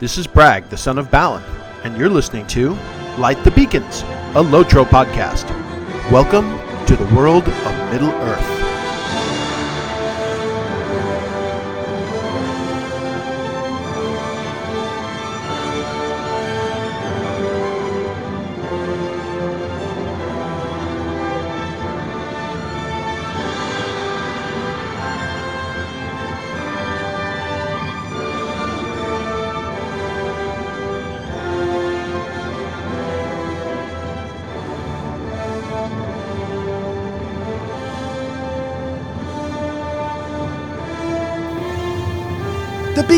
This is Bragg, the son of Balin, and you're listening to Light the Beacons, a Lotro podcast. Welcome to the world of Middle Earth.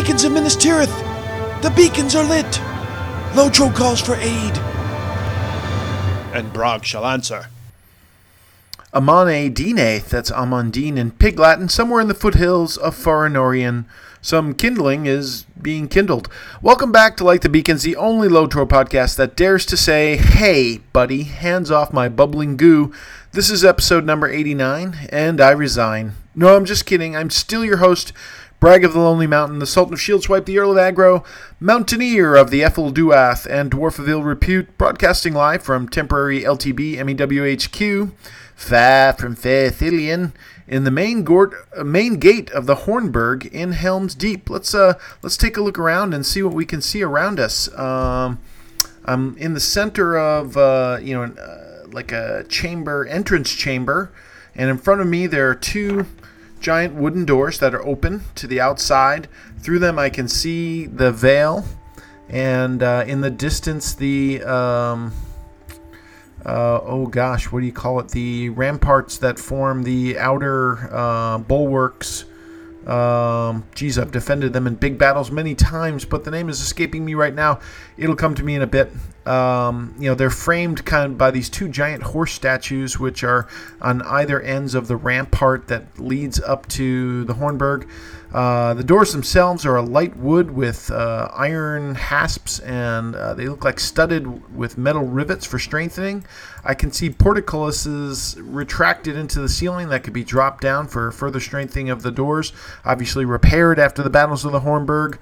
Beacons of Minas Tirith! The beacons are lit! Lotro calls for aid! And Bragg shall answer. Amon Din, that's Amandine in Pig Latin, somewhere in the foothills of Farinorian. Some kindling is being kindled. Welcome back to Light the Beacons, the only Lotro podcast that dares to say, hey, buddy, hands off my bubbling goo. This is episode number 89, and I resign. No, I'm just kidding. I'm still your host, Bragg of the Lonely Mountain, the Sultan of Shieldswipe, the Earl of Agro, Mountaineer of the Ephel Duath, and Dwarf of Ill Repute, broadcasting live from temporary LTB MEWHQ, far from Fairthillian, in the main, gort, uh, main gate of the Hornburg in Helm's Deep. Let's uh, let's take a look around and see what we can see around us. Um, I'm in the center of uh, you know uh, like a chamber, entrance chamber, and in front of me there are two giant wooden doors that are open to the outside. Through them, I can see the vale, and uh, in the distance, the um, uh, oh gosh, what do you call it? The ramparts that form the outer uh, bulwarks. Um, geez, I've defended them in big battles many times, but the name is escaping me right now. It'll come to me in a bit. Um, you know, they're framed kind of by these two giant horse statues, which are on either ends of the rampart that leads up to the Hornburg. Uh, the doors themselves are a light wood with uh, iron hasps, and uh, they look like studded with metal rivets for strengthening. I can see portcullises retracted into the ceiling that could be dropped down for further strengthening of the doors. Obviously, repaired after the battles of the Hornburg.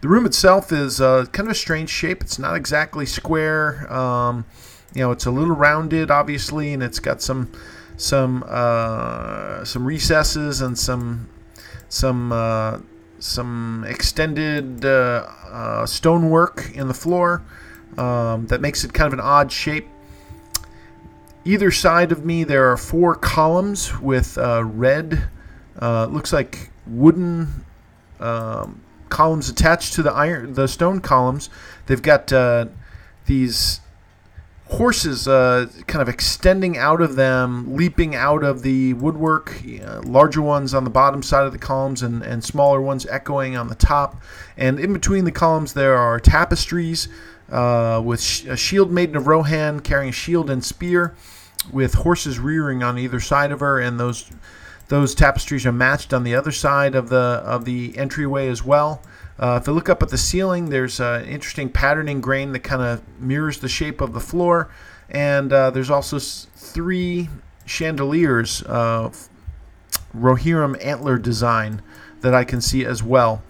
The room itself is uh, kind of a strange shape. It's not exactly square. Um, you know, it's a little rounded, obviously, and it's got some some uh, some recesses and some some uh, some extended uh, uh, stonework in the floor um, that makes it kind of an odd shape. Either side of me, there are four columns with uh, red, uh, looks like wooden um, columns attached to the iron, the stone columns. They've got uh, these horses uh, kind of extending out of them, leaping out of the woodwork, uh, larger ones on the bottom side of the columns and, and smaller ones echoing on the top. And in between the columns, there are tapestries uh, with sh- a shield maiden of Rohan carrying a shield and spear, with horses rearing on either side of her, and those those tapestries are matched on the other side of the of the entryway as well. Uh, if I look up at the ceiling, there's an interesting patterning grain that kind of mirrors the shape of the floor, and uh, there's also three chandeliers, uh, Rohirrim antler design, that I can see as well.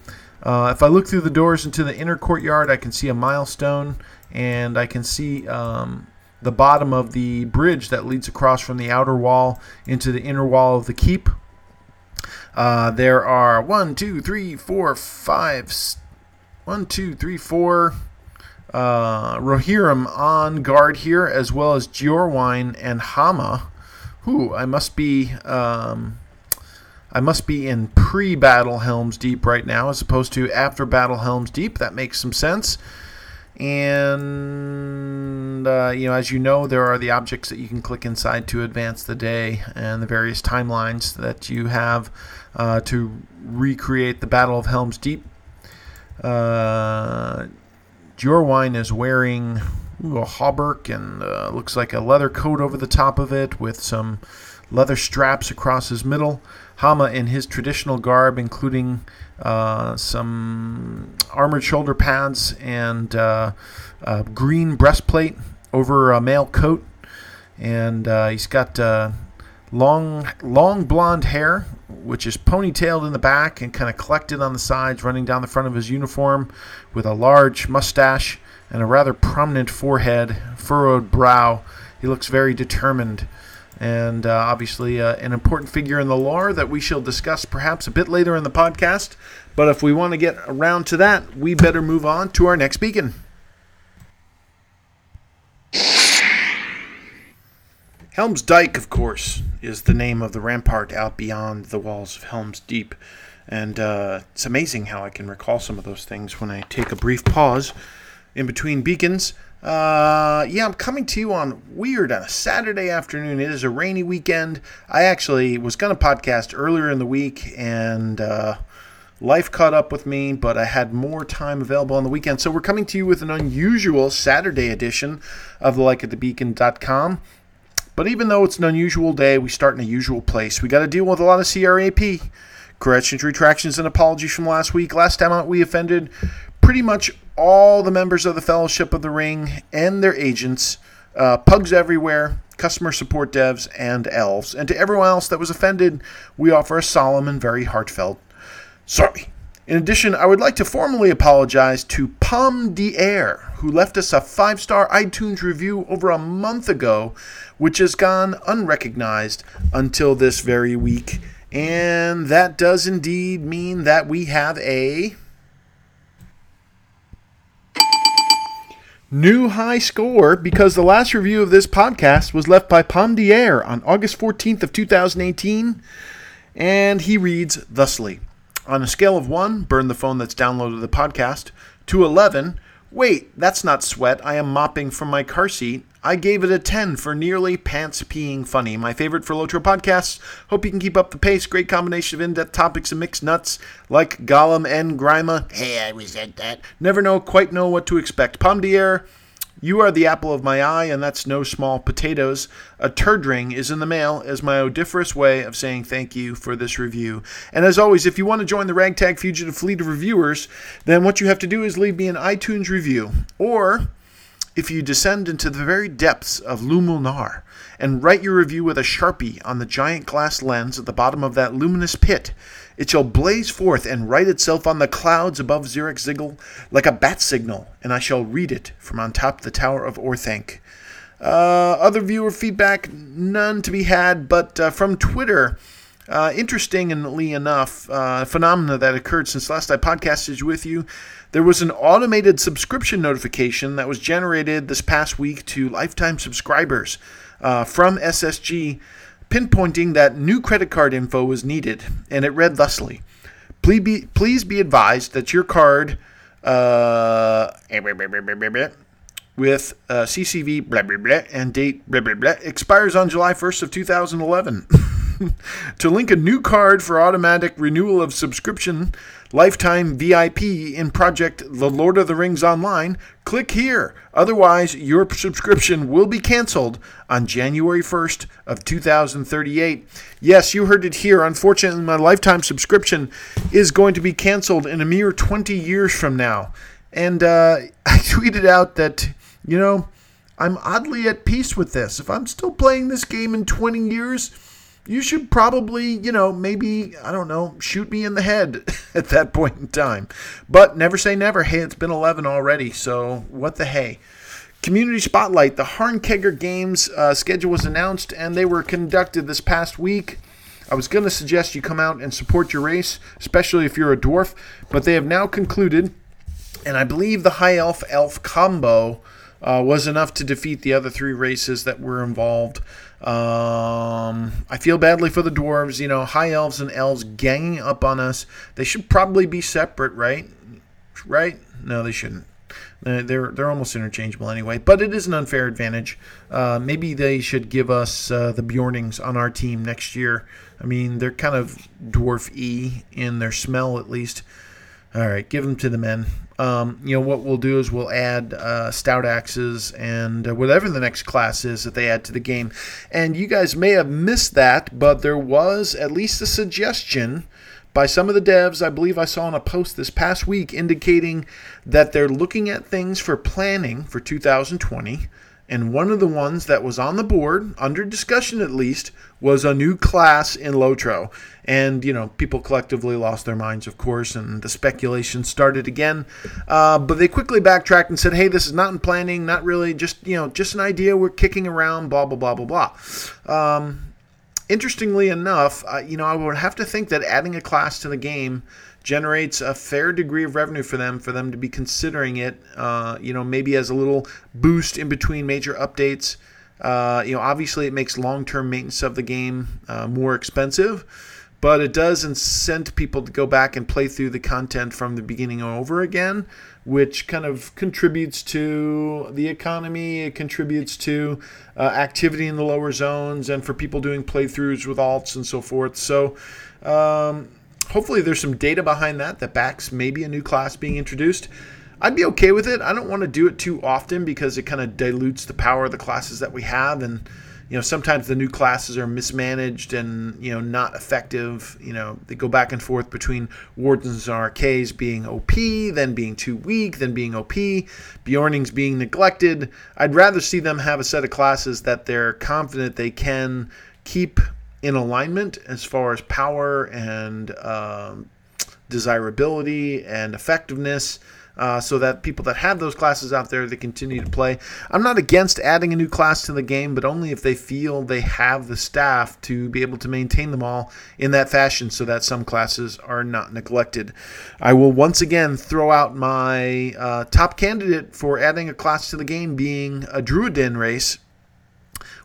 Uh, if I look through the doors into the inner courtyard, I can see a milestone, and I can see um, the bottom of the bridge that leads across from the outer wall into the inner wall of the keep. Uh, there are one, two, three, four, five. One, two, three, four. uh, Rohirrim on guard here, as well as Giorwine and Hama. Who I must be. Um, I must be in pre-battle Helm's Deep right now, as opposed to after battle Helm's Deep. That makes some sense. And uh, you know, as you know, there are the objects that you can click inside to advance the day, and the various timelines that you have uh, to recreate the Battle of Helm's Deep. Uh, Jorwine is wearing ooh, a hauberk and uh, looks like a leather coat over the top of it with some leather straps across his middle. Hama in his traditional garb, including uh, some armored shoulder pads and uh, green breastplate over a mail coat. And uh, he's got uh, long, long blonde hair which is ponytailed in the back and kind of collected on the sides, running down the front of his uniform with a large mustache and a rather prominent forehead, furrowed brow. He looks very determined and uh, obviously uh, an important figure in the lore that we shall discuss perhaps a bit later in the podcast. But if we want to get around to that, we better move on to our next beacon. Helm's Dyke, of course, is the name of the rampart out beyond the walls of Helm's Deep. And uh, it's amazing how I can recall some of those things when I take a brief pause in between beacons. Uh, yeah, I'm coming to you on weird on a Saturday afternoon. It is a rainy weekend. I actually was going to podcast earlier in the week, and uh, life caught up with me, but I had more time available on the weekend. So we're coming to you with an unusual Saturday edition of the Like at the Beacon.com. But even though it's an unusual day, we start in a usual place. We got to deal with a lot of CRAP. Corrections, retractions, and apologies from last week. Last time out, we offended pretty much all the members of the Fellowship of the Ring and their agents, uh, pugs everywhere, customer support devs, and elves. And to everyone else that was offended, we offer a solemn and very heartfelt sorry. In addition, I would like to formally apologize to Pom Air, who left us a five star iTunes review over a month ago, which has gone unrecognized until this very week. And that does indeed mean that we have a new high score because the last review of this podcast was left by Pomdier on August 14th of 2018 and he reads thusly on a scale of 1 burn the phone that's downloaded the podcast to 11 wait that's not sweat i am mopping from my car seat I gave it a 10 for nearly pants peeing funny. My favorite for Lotro podcasts. Hope you can keep up the pace. Great combination of in depth topics and mixed nuts like Gollum and Grima. Hey, I resent that. Never know, quite know what to expect. Pom Dier, you are the apple of my eye, and that's no small potatoes. A turd ring is in the mail as my odiferous way of saying thank you for this review. And as always, if you want to join the Ragtag Fugitive Fleet of Reviewers, then what you have to do is leave me an iTunes review. Or if you descend into the very depths of Lumulnar and write your review with a sharpie on the giant glass lens at the bottom of that luminous pit, it shall blaze forth and write itself on the clouds above Zirakzigil like a bat signal, and I shall read it from on top the Tower of Orthanc. Uh, other viewer feedback, none to be had, but uh, from Twitter, uh, interestingly enough, uh, phenomena that occurred since last I podcasted with you. There was an automated subscription notification that was generated this past week to lifetime subscribers uh, from SSG, pinpointing that new credit card info was needed, and it read thusly: "Please be please be advised that your card." Uh, with uh, CCV blah, blah, blah, and date blah, blah, blah, expires on July 1st of 2011. to link a new card for automatic renewal of subscription lifetime VIP in Project The Lord of the Rings Online, click here. Otherwise, your subscription will be canceled on January 1st of 2038. Yes, you heard it here. Unfortunately, my lifetime subscription is going to be canceled in a mere 20 years from now. And uh, I tweeted out that, you know, I'm oddly at peace with this. If I'm still playing this game in 20 years, you should probably, you know, maybe, I don't know, shoot me in the head at that point in time. But never say never. Hey, it's been 11 already, so what the hey. Community Spotlight, the Harnkegger Games uh, schedule was announced and they were conducted this past week. I was going to suggest you come out and support your race, especially if you're a dwarf, but they have now concluded, and I believe the High Elf Elf combo uh, was enough to defeat the other three races that were involved. Um, I feel badly for the dwarves. You know, high elves and elves ganging up on us. They should probably be separate, right? Right? No, they shouldn't. They're they're almost interchangeable anyway. But it is an unfair advantage. Uh, maybe they should give us uh, the Beornings on our team next year. I mean, they're kind of dwarf e in their smell, at least. All right, give them to the men. Um, you know what we'll do is we'll add uh, stout axes and uh, whatever the next class is that they add to the game. And you guys may have missed that, but there was at least a suggestion by some of the devs. I believe I saw in a post this past week indicating that they're looking at things for planning for 2020 And one of the ones that was on the board, under discussion at least, was a new class in Lotro. And, you know, people collectively lost their minds, of course, and the speculation started again. Uh, but they quickly backtracked and said, hey, this is not in planning, not really, just, you know, just an idea we're kicking around, blah, blah, blah, blah, blah. Um, interestingly enough, uh, you know, I would have to think that adding a class to the game generates a fair degree of revenue for them for them to be considering it uh, you know maybe as a little boost in between major updates. Uh, you know obviously it makes long-term maintenance of the game uh, more expensive but it does incent people to go back and play through the content from the beginning over again which kind of contributes to the economy. It contributes to uh, activity in the lower zones and for people doing playthroughs with alts and so forth. So um, hopefully there's some data behind that that backs maybe a new class being introduced. I'd be okay with it. I don't want to do it too often because it kind of dilutes the power of the classes that we have and you know sometimes the new classes are mismanaged and you know not effective you know they go back and forth between wardens and rks being op then being too weak then being op beornings being neglected i'd rather see them have a set of classes that they're confident they can keep in alignment as far as power and um, desirability and effectiveness. Uh, so that people that have those classes out there they continue to play. I'm not against adding a new class to the game, but only if they feel they have the staff to be able to maintain them all in that fashion, so that some classes are not neglected. I will once again throw out my uh, top candidate for adding a class to the game being a Druiden race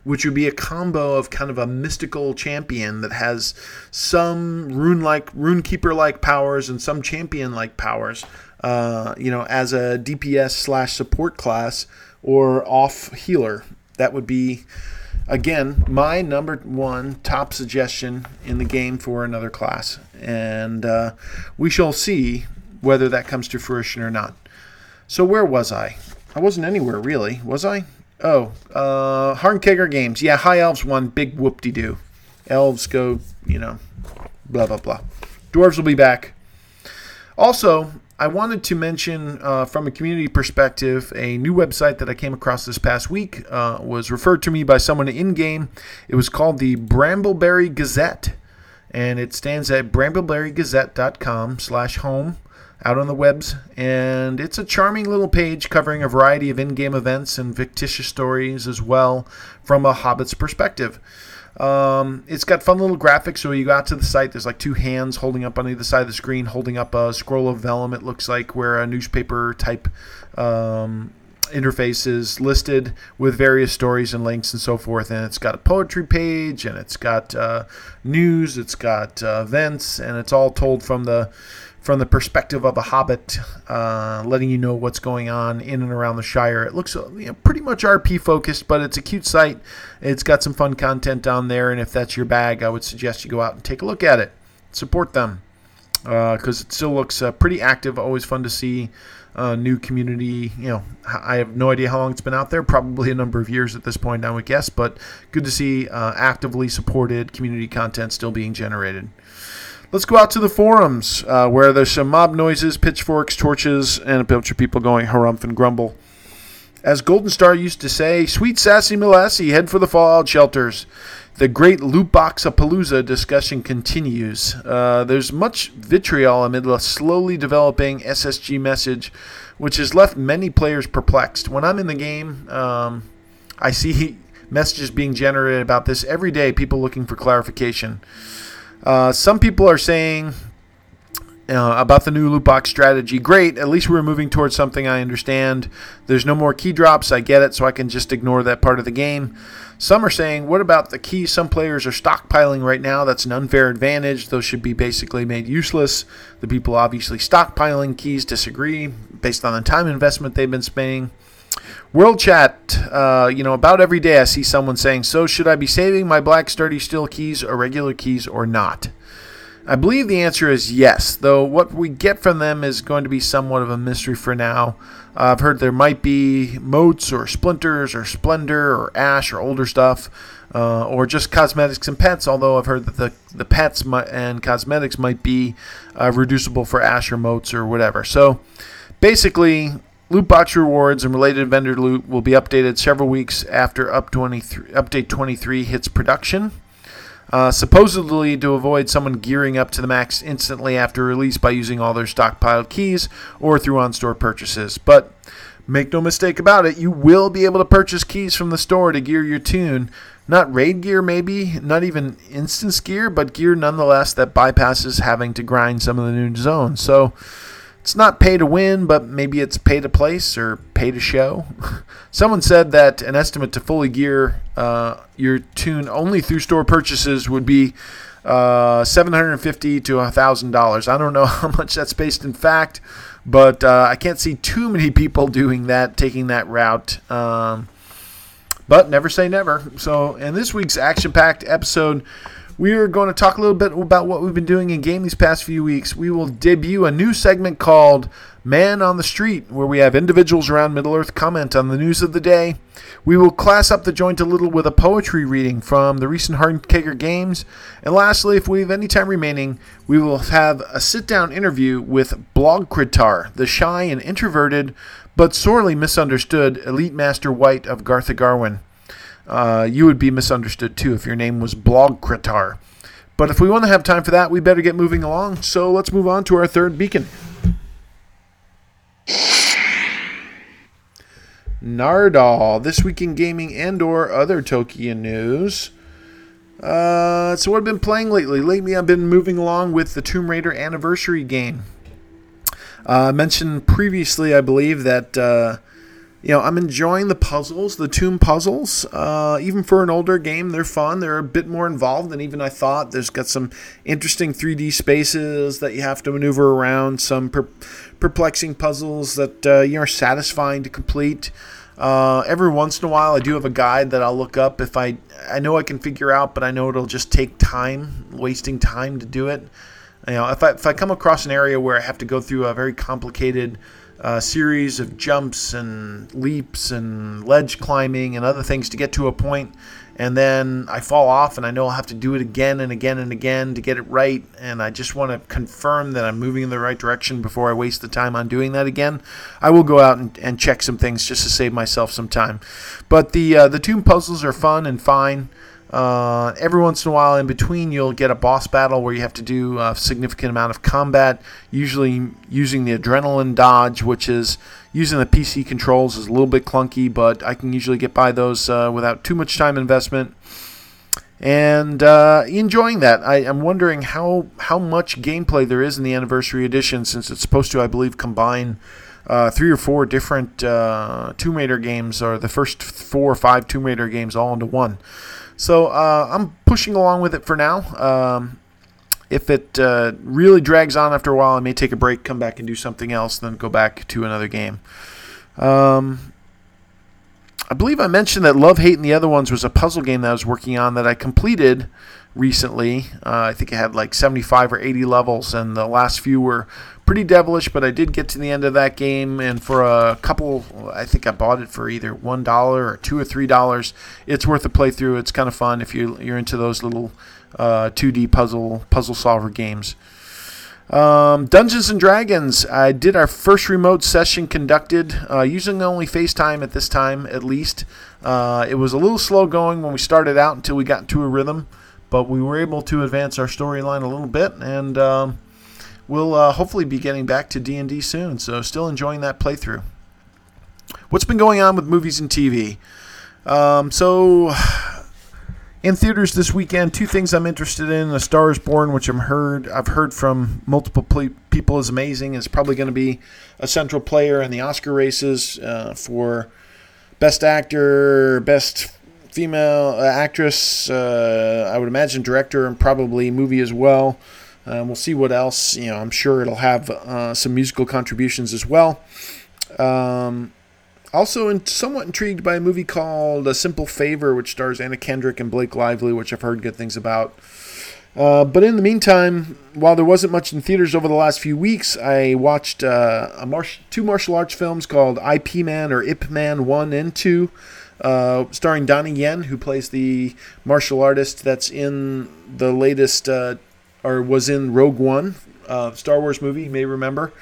which would be a combo of kind of a mystical champion that has some rune like rune keeper like powers and some champion like powers. Uh, you know, as a DPS slash support class or off healer. That would be again my number one top suggestion in the game for another class, and uh, we shall see whether that comes to fruition or not. So where was I? I wasn't anywhere really, was I? Oh, uh, Harnkager Games. Yeah, High Elves won. Big whoop de doo. Elves go, you know, blah, blah, blah. Dwarves will be back. Also, I wanted to mention uh, from a community perspective a new website that I came across this past week uh, was referred to me by someone in game. It was called the Brambleberry Gazette, and it stands at brambleberrygazette.com slash home out on the webs, and it's a charming little page covering a variety of in game events and fictitious stories as well from a Hobbit's perspective. Um, it's got fun little graphics. So you got to the site, there's like two hands holding up on either side of the screen, holding up a scroll of vellum. It looks like where a newspaper type um, interface is listed with various stories and links and so forth. And it's got a poetry page, and it's got uh, news, it's got uh, events, and it's all told from the from the perspective of a hobbit, uh, letting you know what's going on in and around the Shire. It looks you know, pretty much RP focused, but it's a cute site. It's got some fun content down there, and if that's your bag, I would suggest you go out and take a look at it. Support them because uh, it still looks uh, pretty active. Always fun to see uh, new community. You know, I have no idea how long it's been out there. Probably a number of years at this point, I would guess. But good to see uh, actively supported community content still being generated. Let's go out to the forums uh, where there's some mob noises, pitchforks, torches, and a bunch of people going harumph and grumble. As Golden Star used to say, sweet sassy molassie, head for the fallout shelters. The great loot box palooza discussion continues. Uh, there's much vitriol amid a slowly developing SSG message, which has left many players perplexed. When I'm in the game, um, I see messages being generated about this every day, people looking for clarification. Uh, some people are saying uh, about the new loot box strategy. Great, at least we're moving towards something I understand. There's no more key drops. I get it, so I can just ignore that part of the game. Some are saying, what about the keys some players are stockpiling right now? That's an unfair advantage. Those should be basically made useless. The people obviously stockpiling keys disagree based on the time investment they've been spending. World chat, uh, you know, about every day I see someone saying, So, should I be saving my black sturdy steel keys or regular keys or not? I believe the answer is yes, though what we get from them is going to be somewhat of a mystery for now. Uh, I've heard there might be motes or splinters or splendor or ash or older stuff, uh, or just cosmetics and pets, although I've heard that the, the pets and cosmetics might be uh, reducible for ash or motes or whatever. So basically, loot box rewards and related vendor loot will be updated several weeks after up 23, update 23 hits production. Uh, supposedly to avoid someone gearing up to the max instantly after release by using all their stockpiled keys or through on store purchases. But make no mistake about it, you will be able to purchase keys from the store to gear your tune. Not raid gear, maybe, not even instance gear, but gear nonetheless that bypasses having to grind some of the new zones. So, it's not pay to win, but maybe it's pay to place or pay to show. Someone said that an estimate to fully gear uh, your tune only through store purchases would be uh, 750 to $1,000. I don't know how much that's based in fact, but uh, I can't see too many people doing that, taking that route. Um, but never say never. So, in this week's action packed episode, we are going to talk a little bit about what we've been doing in game these past few weeks. We will debut a new segment called Man on the Street, where we have individuals around Middle Earth comment on the news of the day. We will class up the joint a little with a poetry reading from the recent Hardkager Games. And lastly, if we have any time remaining, we will have a sit down interview with Blogkritar, the shy and introverted but sorely misunderstood Elite Master White of Gartha Garwin. Uh, you would be misunderstood too if your name was Blogkritar. But if we want to have time for that, we better get moving along. So let's move on to our third beacon. Nardol, this week in gaming and or other Tolkien news. Uh, so what I've been playing lately? Lately I've been moving along with the Tomb Raider anniversary game. Uh, I mentioned previously, I believe, that uh, you know, I'm enjoying the puzzles, the tomb puzzles. Uh, even for an older game, they're fun. They're a bit more involved than even I thought. There's got some interesting 3D spaces that you have to maneuver around, some per- perplexing puzzles that uh, you are satisfying to complete. Uh, every once in a while, I do have a guide that I'll look up if I I know I can figure out, but I know it'll just take time, wasting time to do it. You know, if I if I come across an area where I have to go through a very complicated a series of jumps and leaps and ledge climbing and other things to get to a point and then I fall off and I know I'll have to do it again and again and again to get it right and I just want to confirm that I'm moving in the right direction before I waste the time on doing that again. I will go out and, and check some things just to save myself some time. But the uh, the tomb puzzles are fun and fine uh, every once in a while, in between, you'll get a boss battle where you have to do a significant amount of combat, usually using the adrenaline dodge, which is using the PC controls is a little bit clunky, but I can usually get by those uh, without too much time investment. And uh, enjoying that. I, am wondering how how much gameplay there is in the anniversary edition, since it's supposed to, I believe, combine. Uh, three or four different uh, Tomb Raider games, or the first four or five Tomb Raider games, all into one. So uh, I'm pushing along with it for now. Um, if it uh, really drags on after a while, I may take a break, come back and do something else, then go back to another game. Um, I believe I mentioned that Love, Hate, and the Other Ones was a puzzle game that I was working on that I completed recently. Uh, I think it had like 75 or 80 levels, and the last few were pretty devilish, but I did get to the end of that game, and for a couple, I think I bought it for either one dollar or two or three dollars. It's worth a playthrough. It's kind of fun if you you're into those little uh, 2D puzzle puzzle solver games. Um, Dungeons and Dragons. I did our first remote session conducted uh, using only FaceTime at this time, at least. Uh, it was a little slow going when we started out until we got into a rhythm, but we were able to advance our storyline a little bit, and um, we'll uh, hopefully be getting back to D&D soon. So still enjoying that playthrough. What's been going on with movies and TV? Um, so in theaters this weekend, two things I'm interested in: A Star Is Born, which I'm heard I've heard from multiple ple- people is amazing. It's probably going to be a central player in the Oscar races uh, for Best Actor, Best Female uh, Actress. Uh, I would imagine director and probably movie as well. Uh, we'll see what else. You know, I'm sure it'll have uh, some musical contributions as well. Um, also, in, somewhat intrigued by a movie called A Simple Favor, which stars Anna Kendrick and Blake Lively, which I've heard good things about. Uh, but in the meantime, while there wasn't much in theaters over the last few weeks, I watched uh, mar- two martial arts films called IP Man or Ip Man 1 and 2, uh, starring Donnie Yen, who plays the martial artist that's in the latest, uh, or was in Rogue One, uh, Star Wars movie, you may remember.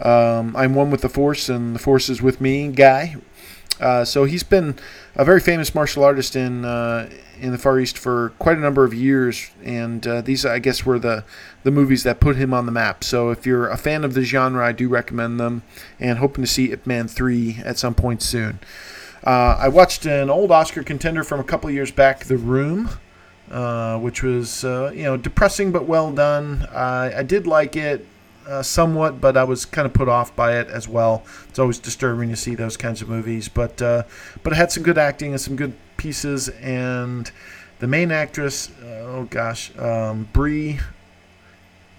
um, I'm one with the Force, and the Force is with me guy. Uh, so he's been a very famous martial artist in uh, in the Far East for quite a number of years, and uh, these, I guess, were the the movies that put him on the map. So if you're a fan of the genre, I do recommend them, and hoping to see Ip Man three at some point soon. Uh, I watched an old Oscar contender from a couple years back, The Room. Uh, which was uh, you know depressing but well done. I did like it uh, somewhat, but I was kind of put off by it as well. It's always disturbing to see those kinds of movies, but uh, but it had some good acting and some good pieces. And the main actress, oh gosh, um, Brie.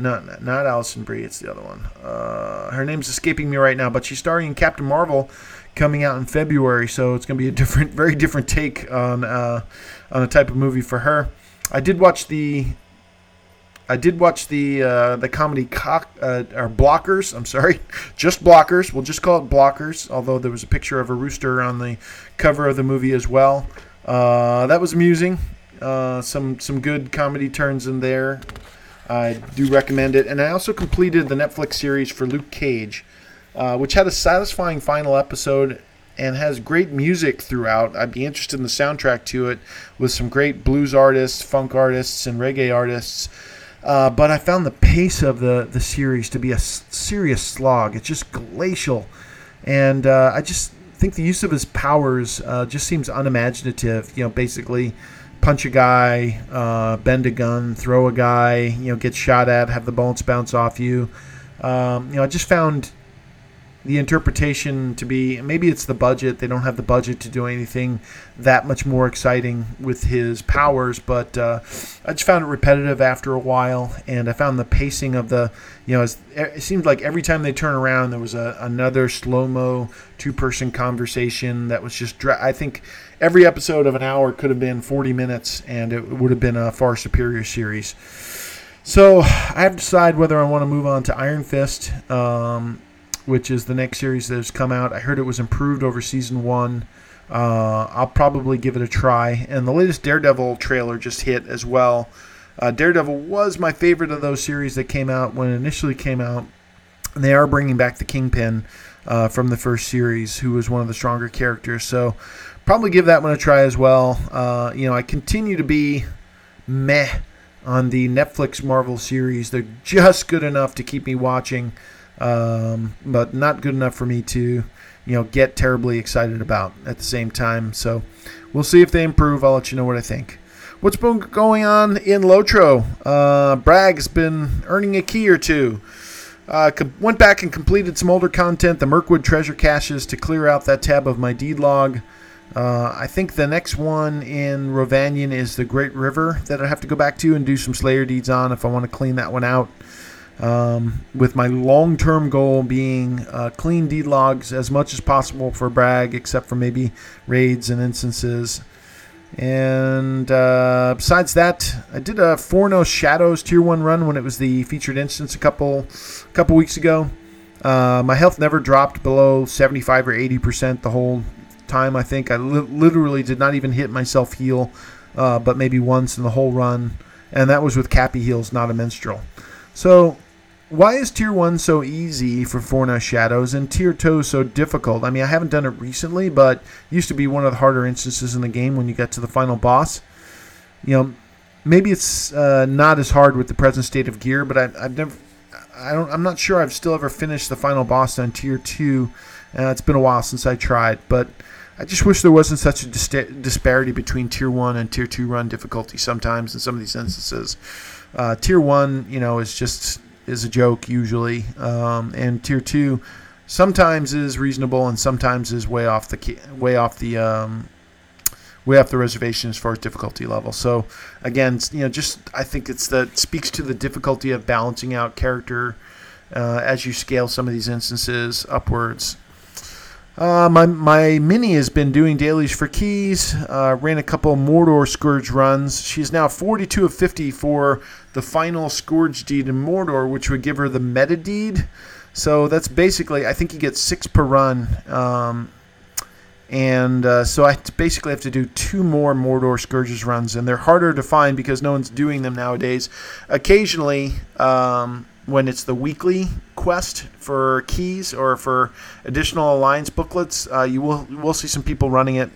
Not, not Alison Brie, it's the other one. Uh, her name's escaping me right now, but she's starring in Captain Marvel, coming out in February. So it's going to be a different, very different take on uh, on a type of movie for her. I did watch the I did watch the uh, the comedy cock uh, or blockers. I'm sorry, just blockers. We'll just call it blockers. Although there was a picture of a rooster on the cover of the movie as well. Uh, that was amusing. Uh, some some good comedy turns in there. I do recommend it, and I also completed the Netflix series for Luke Cage, uh, which had a satisfying final episode and has great music throughout. I'd be interested in the soundtrack to it with some great blues artists, funk artists, and reggae artists. Uh, but I found the pace of the, the series to be a serious slog. It's just glacial. And uh, I just think the use of his powers uh, just seems unimaginative. You know, basically punch a guy, uh, bend a gun, throw a guy, you know, get shot at, have the bullets bounce off you. Um, you know, I just found the interpretation to be maybe it's the budget. They don't have the budget to do anything that much more exciting with his powers, but uh, I just found it repetitive after a while, and I found the pacing of the you know it seemed like every time they turn around there was a, another slow mo two person conversation that was just I think every episode of an hour could have been 40 minutes, and it would have been a far superior series. So I have to decide whether I want to move on to Iron Fist. Um, which is the next series that has come out. I heard it was improved over season one. Uh, I'll probably give it a try. And the latest Daredevil trailer just hit as well. Uh, Daredevil was my favorite of those series that came out when it initially came out. And they are bringing back the Kingpin uh, from the first series, who was one of the stronger characters. So probably give that one a try as well. Uh, you know, I continue to be meh on the Netflix Marvel series. They're just good enough to keep me watching um, but not good enough for me to, you know, get terribly excited about at the same time. So we'll see if they improve. I'll let you know what I think. What's been going on in Lotro? Uh, Bragg's been earning a key or two. Uh, went back and completed some older content, the Mirkwood treasure caches, to clear out that tab of my deed log. Uh, I think the next one in Rhovanion is the Great River that I have to go back to and do some Slayer deeds on if I want to clean that one out. Um, with my long term goal being uh, clean deed logs as much as possible for Bragg, except for maybe raids and instances. And uh, besides that, I did a Forno Shadows Tier 1 run when it was the featured instance a couple, couple weeks ago. Uh, my health never dropped below 75 or 80% the whole time, I think. I li- literally did not even hit myself heal, uh, but maybe once in the whole run. And that was with Cappy heals, not a minstrel. So why is tier 1 so easy for Forna Shadows and tier 2 so difficult? I mean, I haven't done it recently, but it used to be one of the harder instances in the game when you get to the final boss. You know, maybe it's uh, not as hard with the present state of gear, but I, have never, I don't, I'm not sure I've still ever finished the final boss on tier 2. Uh, it's been a while since I tried, but I just wish there wasn't such a dis- disparity between tier 1 and tier 2 run difficulty sometimes in some of these instances. Uh, tier 1, you know, is just is a joke usually, um, and tier two sometimes is reasonable and sometimes is way off the way off the um, way off the reservation as far as difficulty level. So again, you know, just I think it's that speaks to the difficulty of balancing out character uh, as you scale some of these instances upwards. Uh, my, my mini has been doing dailies for keys. Uh, ran a couple Mordor Scourge runs. She's now 42 of 50 for the final Scourge deed in Mordor, which would give her the meta deed. So that's basically, I think you get six per run. Um, and uh, so I basically have to do two more Mordor Scourges runs, and they're harder to find because no one's doing them nowadays. Occasionally, um, when it's the weekly quest for keys or for additional alliance booklets, uh, you will will see some people running it.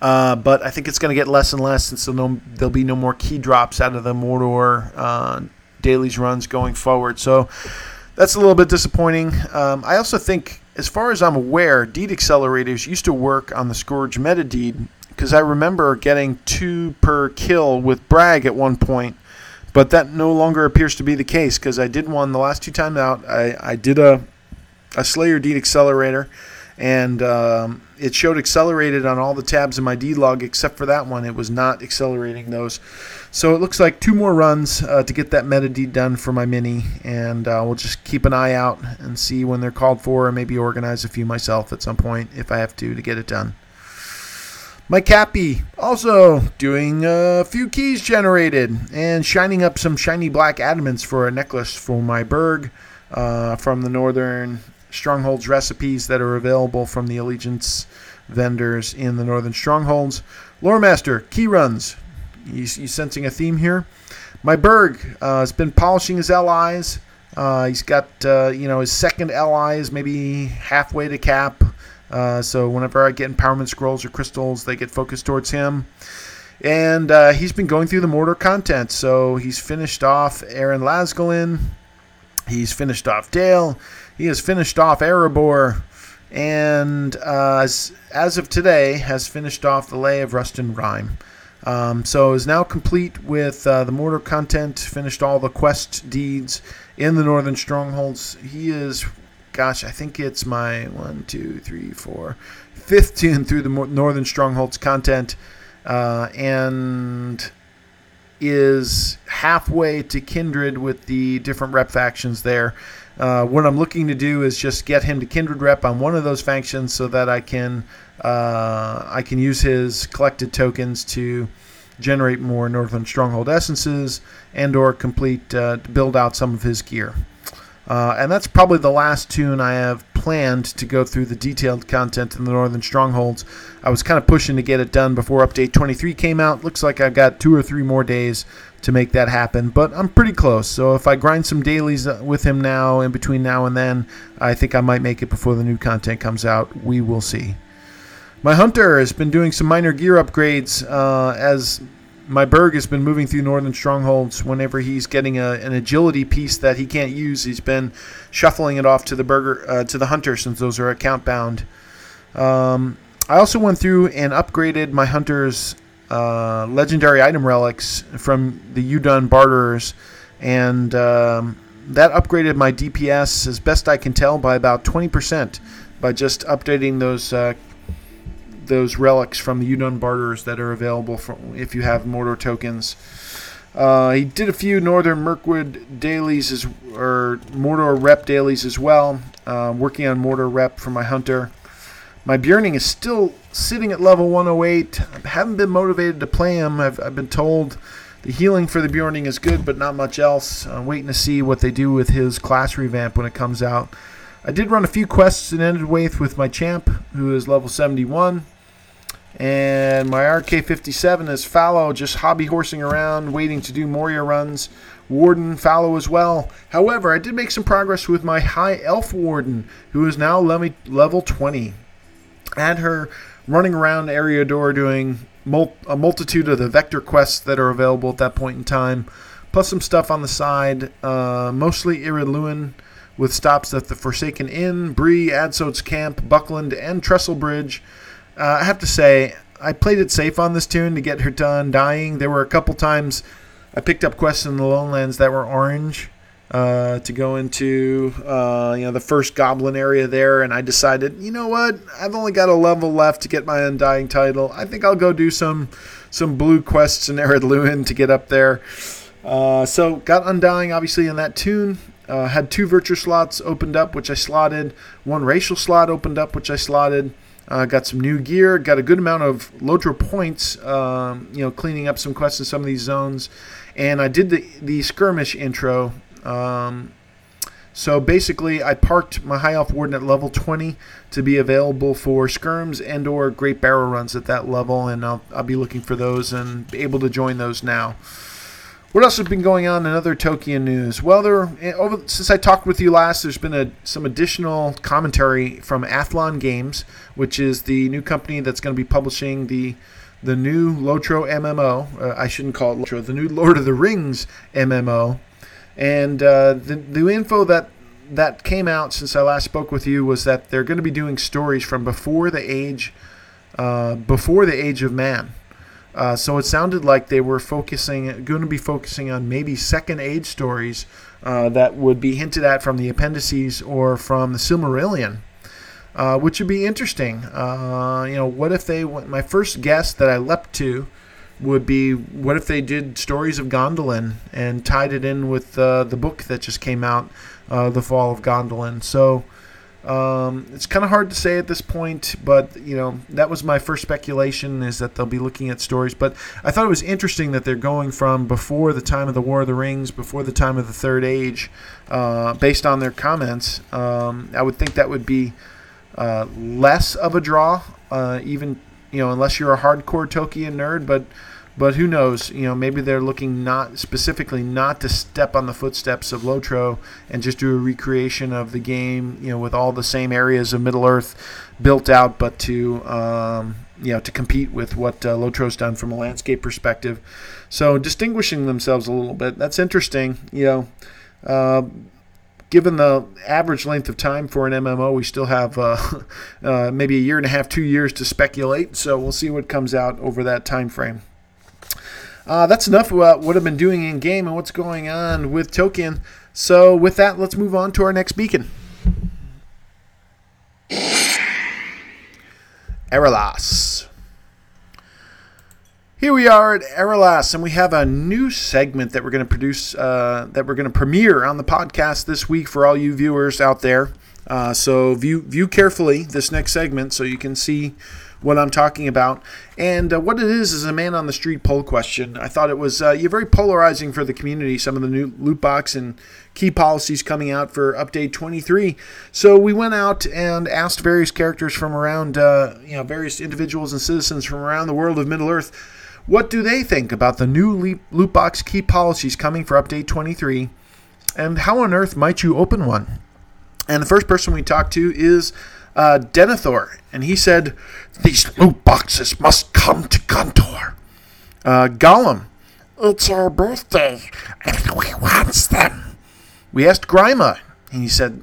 Uh, but I think it's going to get less and less since there'll, no, there'll be no more key drops out of the Mordor uh, dailies runs going forward. So that's a little bit disappointing. Um, I also think, as far as I'm aware, deed accelerators used to work on the Scourge meta deed because I remember getting two per kill with Bragg at one point, but that no longer appears to be the case because I did one the last two times out. I, I did a, a Slayer deed accelerator and um, it showed accelerated on all the tabs in my D log except for that one. It was not accelerating those. So it looks like two more runs uh, to get that meta deed done for my mini, and uh, we'll just keep an eye out and see when they're called for, and maybe organize a few myself at some point if I have to to get it done. My Cappy also doing a few keys generated and shining up some shiny black adamants for a necklace for my Berg uh, from the Northern Strongholds recipes that are available from the Allegiance vendors in the Northern Strongholds. Lore Master, key runs. You, you sensing a theme here? My Berg uh, has been polishing his allies. Uh, he's got uh, you know his second allies maybe halfway to cap. Uh, so whenever I get empowerment scrolls or crystals, they get focused towards him. And uh, he's been going through the mortar content. So he's finished off Eryn Lasgalen. He's finished off Dale. He has finished off Erebor, and uh, as, as, of today, has finished off the Lay of Rustin Rhyme. Um, so is now complete with uh, the mortar content, finished all the quest deeds in the Northern Strongholds. He is, gosh, I think it's my one, two, three, four, fifth tune through the Northern Strongholds content, uh, and is halfway to kindred with the different rep factions there. Uh, what I'm looking to do is just get him to kindred rep on one of those factions so that I can uh, I can use his collected tokens to generate more Northern Stronghold essences and or complete uh, build out some of his gear. Uh, and that's probably the last tune I have planned to go through the detailed content in the Northern Strongholds. I was kind of pushing to get it done before Update 23 came out. Looks like I've got two or three more days to make that happen, but I'm pretty close. So if I grind some dailies uh, with him now, in between now and then, I think I might make it before the new content comes out. We will see. My hunter has been doing some minor gear upgrades uh, as my Berg has been moving through northern strongholds whenever he's getting a, an agility piece that he can't use. He's been shuffling it off to the burger uh, to the hunter since those are account bound. Um, I also went through and upgraded my hunter's uh, legendary item relics from the Udun barterers, and um, that upgraded my DPS as best I can tell by about 20% by just updating those uh, those relics from the Udun barters that are available if you have Mordor tokens. Uh, he did a few Northern Mirkwood dailies as, or Mordor rep dailies as well. Uh, working on Mordor rep for my hunter. My Beorning is still sitting at level 108. I haven't been motivated to play him. I've, I've been told the healing for the Beorning is good, but not much else. I'm waiting to see what they do with his class revamp when it comes out. I did run a few quests in Enedwaith with my champ, who is level 71. And my RK57 is fallow, just hobby horsing around, waiting to do Moria runs. Warden fallow as well. However, I did make some progress with my High Elf Warden, who is now level 20. Add her running around Eriador doing mul- a multitude of the vector quests that are available at that point in time, plus some stuff on the side, uh, mostly Ered with stops at the Forsaken Inn, Bree, Adso's Camp, Buckland, and Trestle Bridge. Uh, I have to say, I played it safe on this tune to get her done dying. There were a couple times I picked up quests in the Lonelands that were orange uh, to go into uh, you know the first goblin area there, and I decided, you know what, I've only got a level left to get my undying title. I think I'll go do some some blue quests in Ered Luin to get up there. Uh, so got undying obviously in that tune. Uh, had two virtue slots opened up, which I slotted. One racial slot opened up, which I slotted. Uh, got some new gear. Got a good amount of Lotro points. Um, you know, cleaning up some quests in some of these zones, and I did the the skirmish intro. Um, so basically, I parked my High Elf Warden at level 20 to be available for skirms and or Great Barrel runs at that level, and I'll, I'll be looking for those and able to join those now. What else has been going on in other Tolkien news? Well, there eh, over since I talked with you last, there's been a, some additional commentary from Athlon Games, which is the new company that's going to be publishing the the new Lotro MMO. Uh, I shouldn't call it Lotro, the new Lord of the Rings MMO. And uh, the the info that that came out since I last spoke with you was that they're going to be doing stories from before the age uh, before the age of man. Uh, so it sounded like they were focusing, going to be focusing on maybe second age stories uh, that would be hinted at from the appendices or from the Silmarillion, uh, which would be interesting. Uh, you know, what if they? My first guess that I leapt to would be, what if they did stories of Gondolin and tied it in with uh, the book that just came out, The Fall of Gondolin. So. Um, it's kind of hard to say at this point, but you know that was my first speculation is that they'll be looking at stories. But I thought it was interesting that they're going from before the time of the War of the Rings, before the time of the Third Age, uh, based on their comments. Um, I would think that would be uh, less of a draw, uh, even you know unless you're a hardcore Tolkien nerd, but but who knows? You know, maybe they're looking not specifically not to step on the footsteps of Lotro and just do a recreation of the game. You know, with all the same areas of Middle Earth built out, but to um, you know to compete with what uh, Lotro's done from a landscape perspective. So distinguishing themselves a little bit. That's interesting. You know. Uh, given the average length of time for an MMO, we still have uh, uh, maybe a year and a half, two years to speculate. So we'll see what comes out over that time frame. Uh, that's enough about what I've been doing in game and what's going on with Tolkien. So, with that, let's move on to our next beacon. Erelas. Here we are at Erelas, and we have a new segment that we're going to produce, uh, that we're going to premiere on the podcast this week for all you viewers out there. Uh, so view view carefully this next segment so you can see what I'm talking about. And uh, what it is is a man on the street poll question. I thought it was uh, you're very polarizing for the community. Some of the new loot box and key policies coming out for update 23. So we went out and asked various characters from around, uh, you know, various individuals and citizens from around the world of Middle Earth. What do they think about the new loot box key policies coming for update 23? And how on earth might you open one? And the first person we talked to is uh, Denethor, and he said, These loot boxes must come to Gondor. Uh, Gollum, It's our birthday, and we want them. We asked Grima, and he said,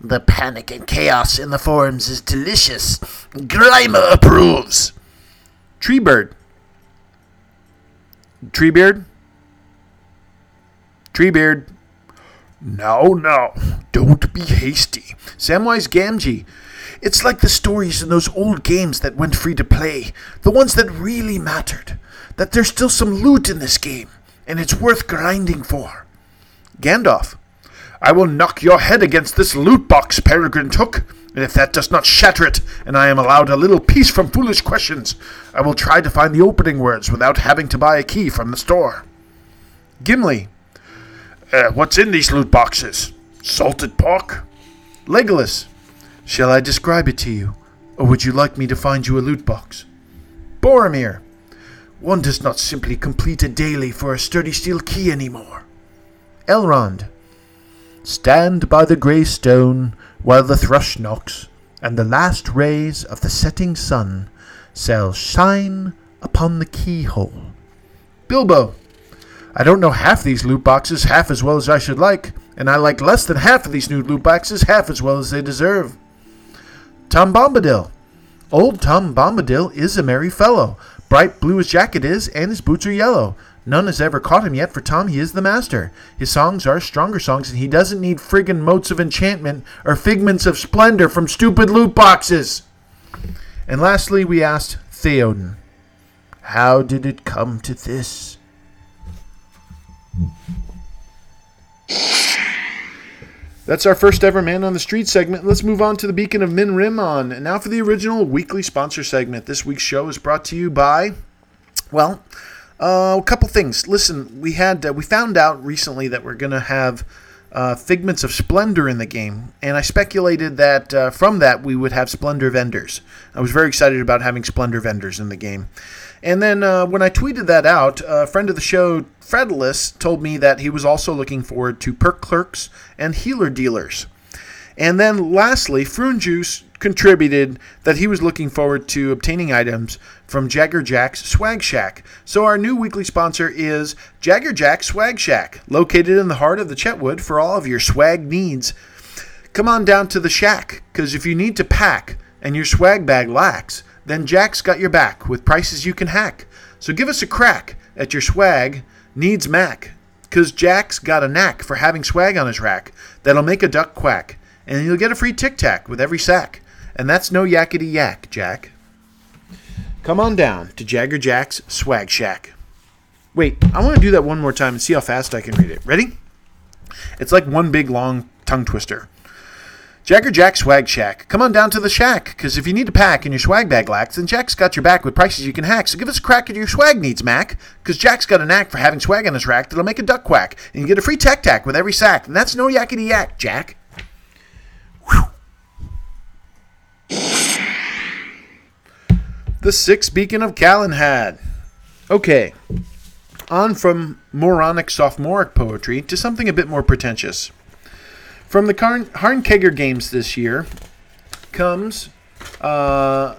The panic and chaos in the forums is delicious. Grima approves. Treebird. Treebeard? Treebeard. No, no, don't be hasty. Samwise Gamgee. It's like the stories in those old games that went free to play, the ones that really mattered. That there's still some loot in this game, and it's worth grinding for. Gandalf. I will knock your head against this loot box, Peregrine Took, and if that does not shatter it, and I am allowed a little peace from foolish questions, I will try to find the opening words without having to buy a key from the store. Gimli. Uh, what's in these loot boxes? Salted pork? Legolas. Shall I describe it to you, or would you like me to find you a loot box? Boromir. One does not simply complete a daily for a sturdy steel key anymore. Elrond. Stand by the grey stone while the thrush knocks, and the last rays of the setting sun shall shine upon the keyhole. Bilbo. I don't know half these loot boxes half as well as I should like, and I like less than half of these new loot boxes half as well as they deserve. Tom Bombadil. Old Tom Bombadil is a merry fellow. Bright blue his jacket is, and his boots are yellow. None has ever caught him yet, for Tom he is the master. His songs are stronger songs, and he doesn't need friggin' motes of enchantment or figments of splendor from stupid loot boxes. And lastly, we asked Theoden, How did it come to this? That's our first ever Man on the Street segment. Let's move on to the Beacon of Min Rimmon. And now for the original weekly sponsor segment. This week's show is brought to you by, well, uh, a couple things. Listen, we had uh, we found out recently that we're going to have uh, figments of splendor in the game, and I speculated that uh, from that we would have splendor vendors. I was very excited about having splendor vendors in the game. And then uh, when I tweeted that out, a friend of the show, Fredless, told me that he was also looking forward to perk clerks and healer dealers. And then lastly, Froon Juice contributed that he was looking forward to obtaining items from Jagger Jack's Swag Shack. So our new weekly sponsor is Jagger Jack Swag Shack, located in the heart of the Chetwood for all of your swag needs. Come on down to the shack, because if you need to pack and your swag bag lacks, then Jack's got your back with prices you can hack. So give us a crack at your swag needs Mac, because Jack's got a knack for having swag on his rack that'll make a duck quack, and you'll get a free tic tac with every sack. And that's no yakety yak, Jack. Come on down to Jagger Jack's Swag Shack. Wait, I want to do that one more time and see how fast I can read it. Ready? It's like one big long tongue twister. Jagger Jack Swag Shack. Come on down to the shack, because if you need to pack and your swag bag lacks, then Jack's got your back with prices you can hack. So give us a crack at your swag needs, Mac, because Jack's got a knack for having swag on his rack that'll make a duck quack, and you get a free tech tack with every sack. And that's no yakety yak, Jack. The Sixth Beacon of Calenhad. Okay, on from moronic sophomoric poetry to something a bit more pretentious. From the Karn- Harnkegger Games this year comes uh,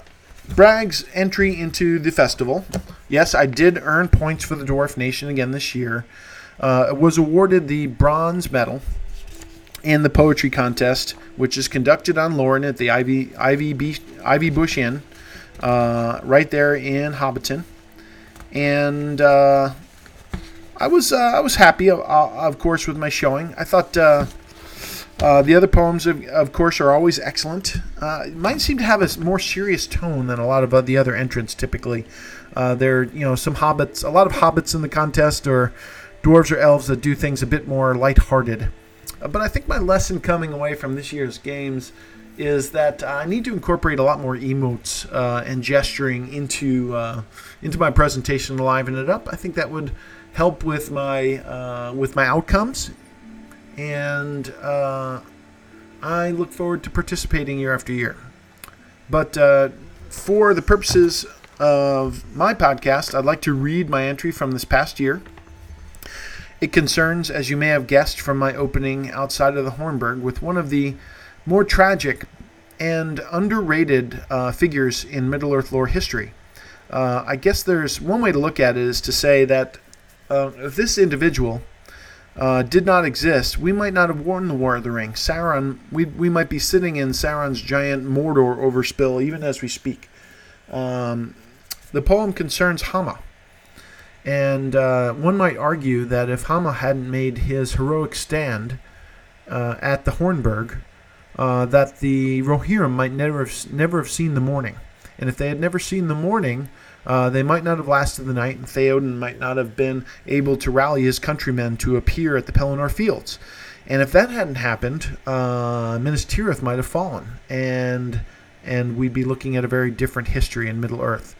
Bragg's entry into the festival. Yes, I did earn points for the Dwarf Nation again this year. Uh, was awarded the bronze medal in the poetry contest, which is conducted on Lauren at the Ivy Ivy, Ivy Bush Inn, uh, right there in Hobbiton, and uh, I was uh, I was happy, uh, of course, with my showing. I thought. Uh, the other poems, of, of course, are always excellent. Uh, mine seem to have a more serious tone than a lot of uh, the other entrants typically. Uh, there, you know, some hobbits, a lot of hobbits in the contest, or dwarves or elves that do things a bit more lighthearted. Uh, but I think my lesson coming away from this year's games is that I need to incorporate a lot more emotes uh, and gesturing into uh, into my presentation to liven it up. I think that would help with my with my outcomes and uh, I look forward to participating year after year. But uh, for the purposes of my podcast, I'd like to read my entry from this past year. It concerns, as you may have guessed from my opening outside of the Hornburg, with one of the more tragic and underrated uh, figures in Middle Earth lore history. Uh, I guess there's one way to look at it is to say that uh, this individual uh, did not exist, we might not have won the War of the Ring. Sauron, we, we might be sitting in Sauron's giant Mordor overspill even as we speak. Um, the poem concerns Hama. And uh, one might argue that if Hama hadn't made his heroic stand uh, at the Hornburg, uh, that the Rohirrim might never have, never have seen the morning. And if they had never seen the morning, uh, they might not have lasted the night, and Theoden might not have been able to rally his countrymen to appear at the Pelennor Fields. And if that hadn't happened, uh, Minas Tirith might have fallen, and and we'd be looking at a very different history in Middle Earth.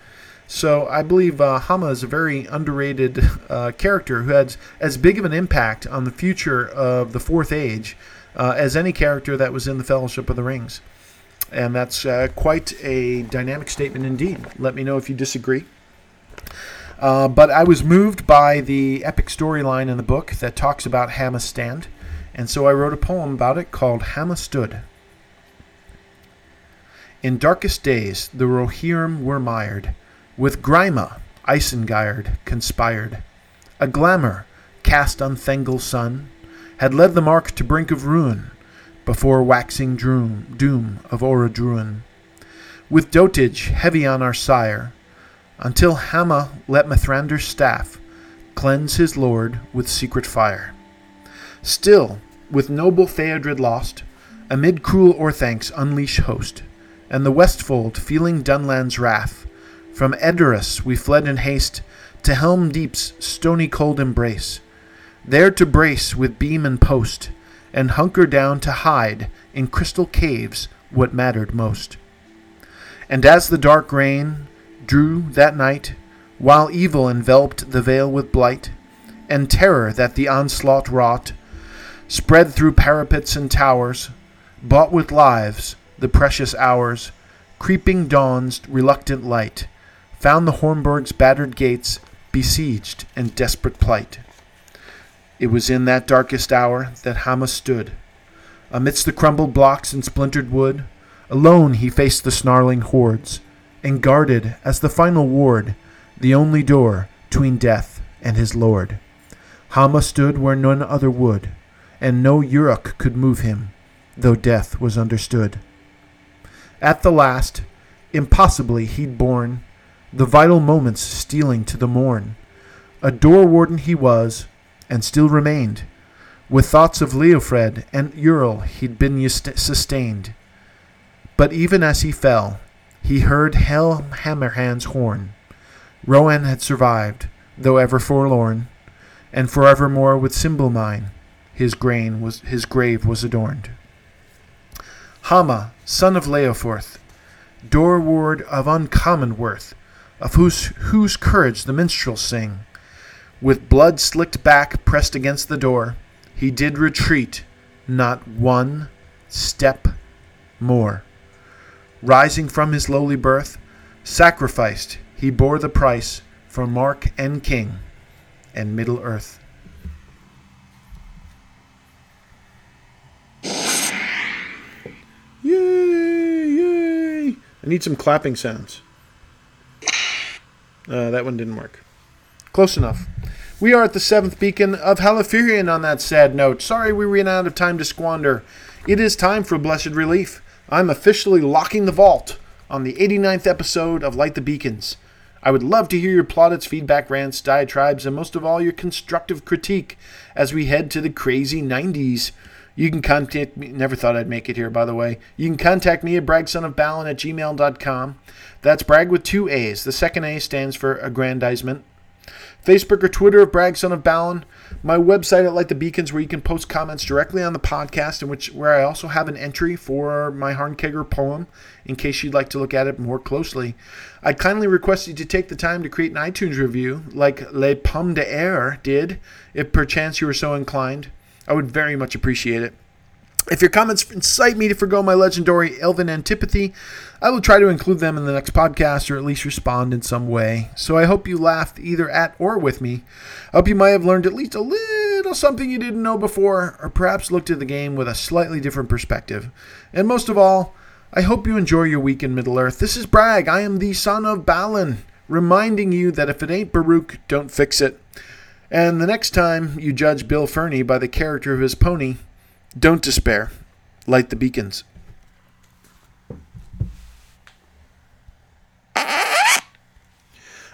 So I believe uh, Hama is a very underrated uh, character who had as big of an impact on the future of the Fourth Age uh, as any character that was in the Fellowship of the Rings. And that's uh, quite a dynamic statement indeed. Let me know if you disagree. Uh, but I was moved by the epic storyline in the book that talks about Hama's stand, and so I wrote a poem about it called Hama Stood. In darkest days the Rohirrim were mired, with Grima, Isengard, conspired. A glamour, cast on Thengel's son, had led the mark to brink of ruin, before waxing doom, doom of Orodruin. With dotage heavy on our sire, until Hama let Mithrandir's staff cleanse his lord with secret fire. Still, with noble Theodred lost, amid cruel Orthancs unleash host, and the Westfold feeling Dunland's wrath, from Edoras we fled in haste to Helm Deep's stony cold embrace, there to brace with beam and post, and hunker down to hide in crystal caves what mattered most. And as the dark rain drew that night, while evil enveloped the vale with blight, and terror that the onslaught wrought, Spread through parapets and towers, bought with lives, the precious hours, creeping dawn's reluctant light, found the Hornburg's battered gates besieged in desperate plight. It was in that darkest hour that Hama stood. Amidst the crumbled blocks and splintered wood, alone he faced the snarling hordes, and guarded as the final ward the only door tween death and his lord. Hama stood where none other would, and no Uruk could move him, though death was understood. At the last, impossibly he'd borne the vital moments stealing to the morn. A door warden he was, and still remained. With thoughts of Leofred and Ural he'd been sustained. But even as he fell, he heard Helm Hammerhand's horn. Rohan had survived, though ever forlorn, and forevermore with simbelmynë his grain was his grave was adorned. Hama, son of Leoforth, door ward of uncommon worth, of whose whose courage the minstrels sing, with blood slicked back pressed against the door, he did retreat, not one step more. Rising from his lowly birth, sacrificed, he bore the price for Mark and King and Middle Earth. Yay, yay! I need some clapping sounds. Uh, that one didn't work. Close enough. We are at the seventh beacon of Halifirien on that sad note. Sorry we ran out of time to squander. It is time for Blessed Relief. I'm officially locking the vault on the 89th episode of Light the Beacons. I would love to hear your plaudits, feedback, rants, diatribes, and most of all, your constructive critique as we head to the crazy 90s. You can contact me. Never thought I'd make it here, by the way. You can contact me at bragsonofbalin at gmail.com. That's brag with two A's. The second A stands for aggrandizement. Facebook or Twitter of Brag Son of Balin. My website at Light the Beacons, where you can post comments directly on the podcast, in which where I also have an entry for my Harnkegger poem, in case you'd like to look at it more closely. I kindly request you to take the time to create an iTunes review, like Les Pommes de Air did, if perchance you were so inclined. I would very much appreciate it. If your comments incite me to forego my legendary elven antipathy, I will try to include them in the next podcast or at least respond in some way. So I hope you laughed either at or with me. I hope you might have learned at least a little something you didn't know before, or perhaps looked at the game with a slightly different perspective. And most of all, I hope you enjoy your week in Middle Earth. This is Brag. I am the son of Balin, reminding you that if it ain't Baruk, don't fix it. And the next time you judge Bill Ferny by the character of his pony, don't despair. Light the beacons.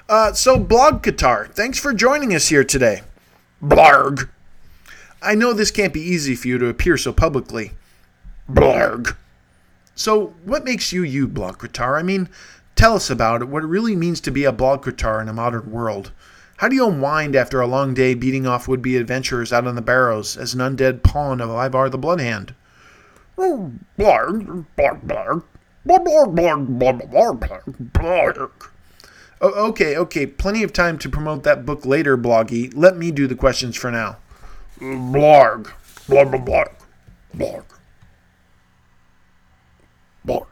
Uh, so, Blog Qatar, thanks for joining us here today. Blarg. I know this can't be easy for you to appear so publicly. Blarg. So, what makes you you, Blog Qatar? I mean, tell us about it, what it really means to be a Blog Qatar in a modern world. How do you unwind after a long day beating off would be adventurers out on the barrows as an undead pawn of Ivar the Bloodhand? Oh, okay, okay, plenty of time to promote that book later, Bloggy. Let me do the questions for now. Blarg. Blarg, blarg, blarg. Blarg.